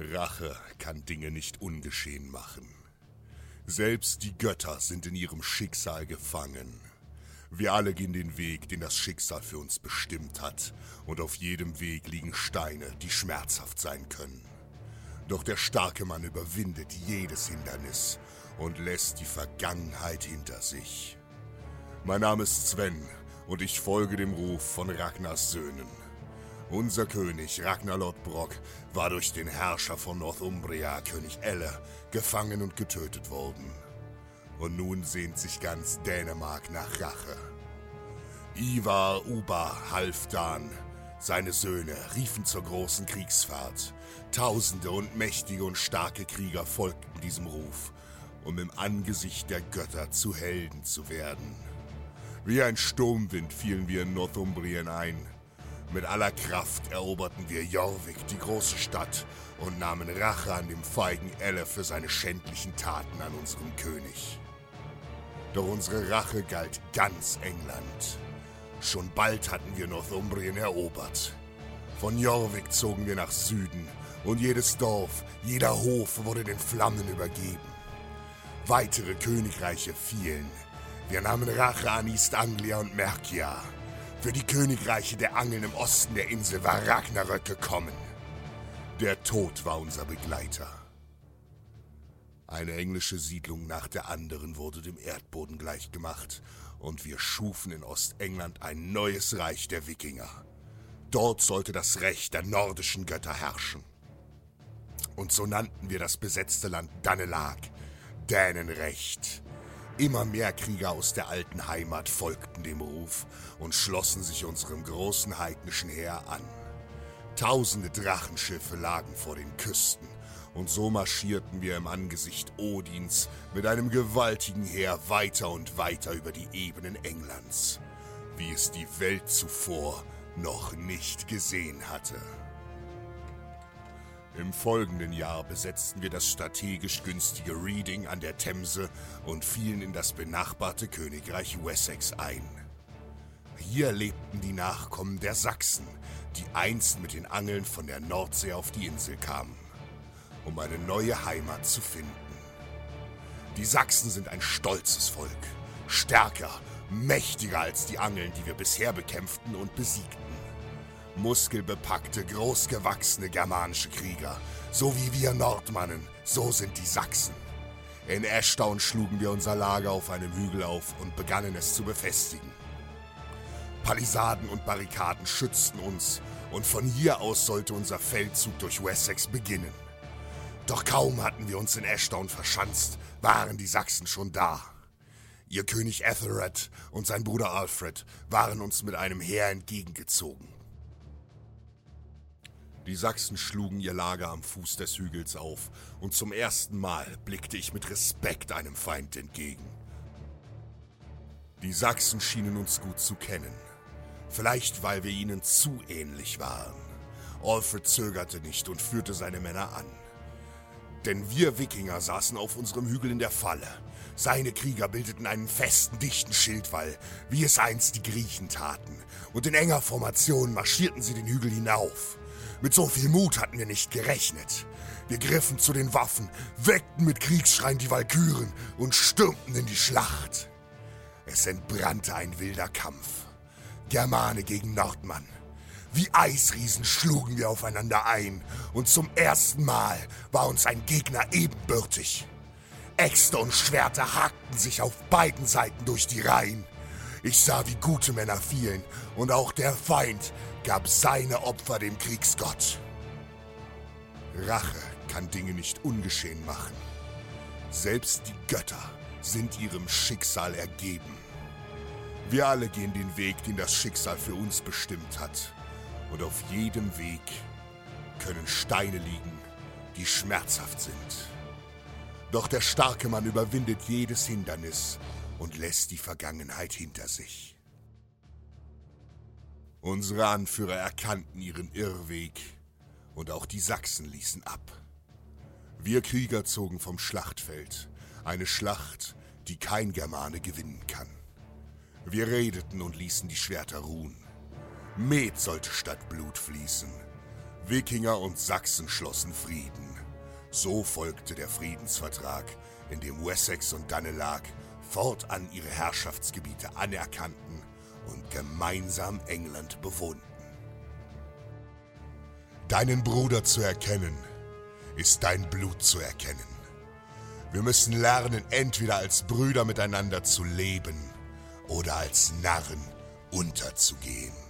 Rache kann Dinge nicht ungeschehen machen. Selbst die Götter sind in ihrem Schicksal gefangen. Wir alle gehen den Weg, den das Schicksal für uns bestimmt hat, und auf jedem Weg liegen Steine, die schmerzhaft sein können. Doch der starke Mann überwindet jedes Hindernis und lässt die Vergangenheit hinter sich. Mein Name ist Sven und ich folge dem Ruf von Ragnars Söhnen. Unser König Ragnar Lodbrok war durch den Herrscher von Northumbria, König Elle, gefangen und getötet worden. Und nun sehnt sich ganz Dänemark nach Rache. Ivar Uba Halfdan, seine Söhne riefen zur großen Kriegsfahrt. Tausende und mächtige und starke Krieger folgten diesem Ruf, um im Angesicht der Götter zu Helden zu werden. Wie ein Sturmwind fielen wir in Northumbrien ein. Mit aller Kraft eroberten wir Jorvik, die große Stadt, und nahmen Rache an dem feigen Elle für seine schändlichen Taten an unserem König. Doch unsere Rache galt ganz England. Schon bald hatten wir Northumbrien erobert. Von Jorvik zogen wir nach Süden und jedes Dorf, jeder Hof wurde den Flammen übergeben. Weitere Königreiche fielen. Wir nahmen Rache an East Anglia und Mercia. Für die Königreiche der Angeln im Osten der Insel war Ragnarök gekommen. Der Tod war unser Begleiter. Eine englische Siedlung nach der anderen wurde dem Erdboden gleichgemacht und wir schufen in Ostengland ein neues Reich der Wikinger. Dort sollte das Recht der nordischen Götter herrschen. Und so nannten wir das besetzte Land Danelag, Dänenrecht. Immer mehr Krieger aus der alten Heimat folgten dem Ruf und schlossen sich unserem großen heidnischen Heer an. Tausende Drachenschiffe lagen vor den Küsten, und so marschierten wir im Angesicht Odins mit einem gewaltigen Heer weiter und weiter über die Ebenen Englands, wie es die Welt zuvor noch nicht gesehen hatte. Im folgenden Jahr besetzten wir das strategisch günstige Reading an der Themse und fielen in das benachbarte Königreich Wessex ein. Hier lebten die Nachkommen der Sachsen, die einst mit den Angeln von der Nordsee auf die Insel kamen, um eine neue Heimat zu finden. Die Sachsen sind ein stolzes Volk, stärker, mächtiger als die Angeln, die wir bisher bekämpften und besiegten. Muskelbepackte, großgewachsene germanische Krieger, so wie wir Nordmannen, so sind die Sachsen. In Ashdown schlugen wir unser Lager auf einem Hügel auf und begannen es zu befestigen. Palisaden und Barrikaden schützten uns, und von hier aus sollte unser Feldzug durch Wessex beginnen. Doch kaum hatten wir uns in Ashdown verschanzt, waren die Sachsen schon da. Ihr König Ethelred und sein Bruder Alfred waren uns mit einem Heer entgegengezogen. Die Sachsen schlugen ihr Lager am Fuß des Hügels auf, und zum ersten Mal blickte ich mit Respekt einem Feind entgegen. Die Sachsen schienen uns gut zu kennen. Vielleicht, weil wir ihnen zu ähnlich waren. Alfred zögerte nicht und führte seine Männer an. Denn wir Wikinger saßen auf unserem Hügel in der Falle. Seine Krieger bildeten einen festen, dichten Schildwall, wie es einst die Griechen taten. Und in enger Formation marschierten sie den Hügel hinauf. Mit so viel Mut hatten wir nicht gerechnet. Wir griffen zu den Waffen, weckten mit Kriegsschreien die Walküren und stürmten in die Schlacht. Es entbrannte ein wilder Kampf. Germane gegen Nordmann. Wie Eisriesen schlugen wir aufeinander ein und zum ersten Mal war uns ein Gegner ebenbürtig. Äxte und Schwerter hakten sich auf beiden Seiten durch die Reihen. Ich sah, wie gute Männer fielen und auch der Feind gab seine Opfer dem Kriegsgott. Rache kann Dinge nicht ungeschehen machen. Selbst die Götter sind ihrem Schicksal ergeben. Wir alle gehen den Weg, den das Schicksal für uns bestimmt hat. Und auf jedem Weg können Steine liegen, die schmerzhaft sind. Doch der starke Mann überwindet jedes Hindernis und lässt die Vergangenheit hinter sich. Unsere Anführer erkannten ihren Irrweg und auch die Sachsen ließen ab. Wir Krieger zogen vom Schlachtfeld, eine Schlacht, die kein Germane gewinnen kann. Wir redeten und ließen die Schwerter ruhen. Met sollte statt Blut fließen. Wikinger und Sachsen schlossen Frieden. So folgte der Friedensvertrag, in dem Wessex und Dannelag fortan ihre Herrschaftsgebiete anerkannten und gemeinsam England bewohnten. Deinen Bruder zu erkennen, ist dein Blut zu erkennen. Wir müssen lernen, entweder als Brüder miteinander zu leben oder als Narren unterzugehen.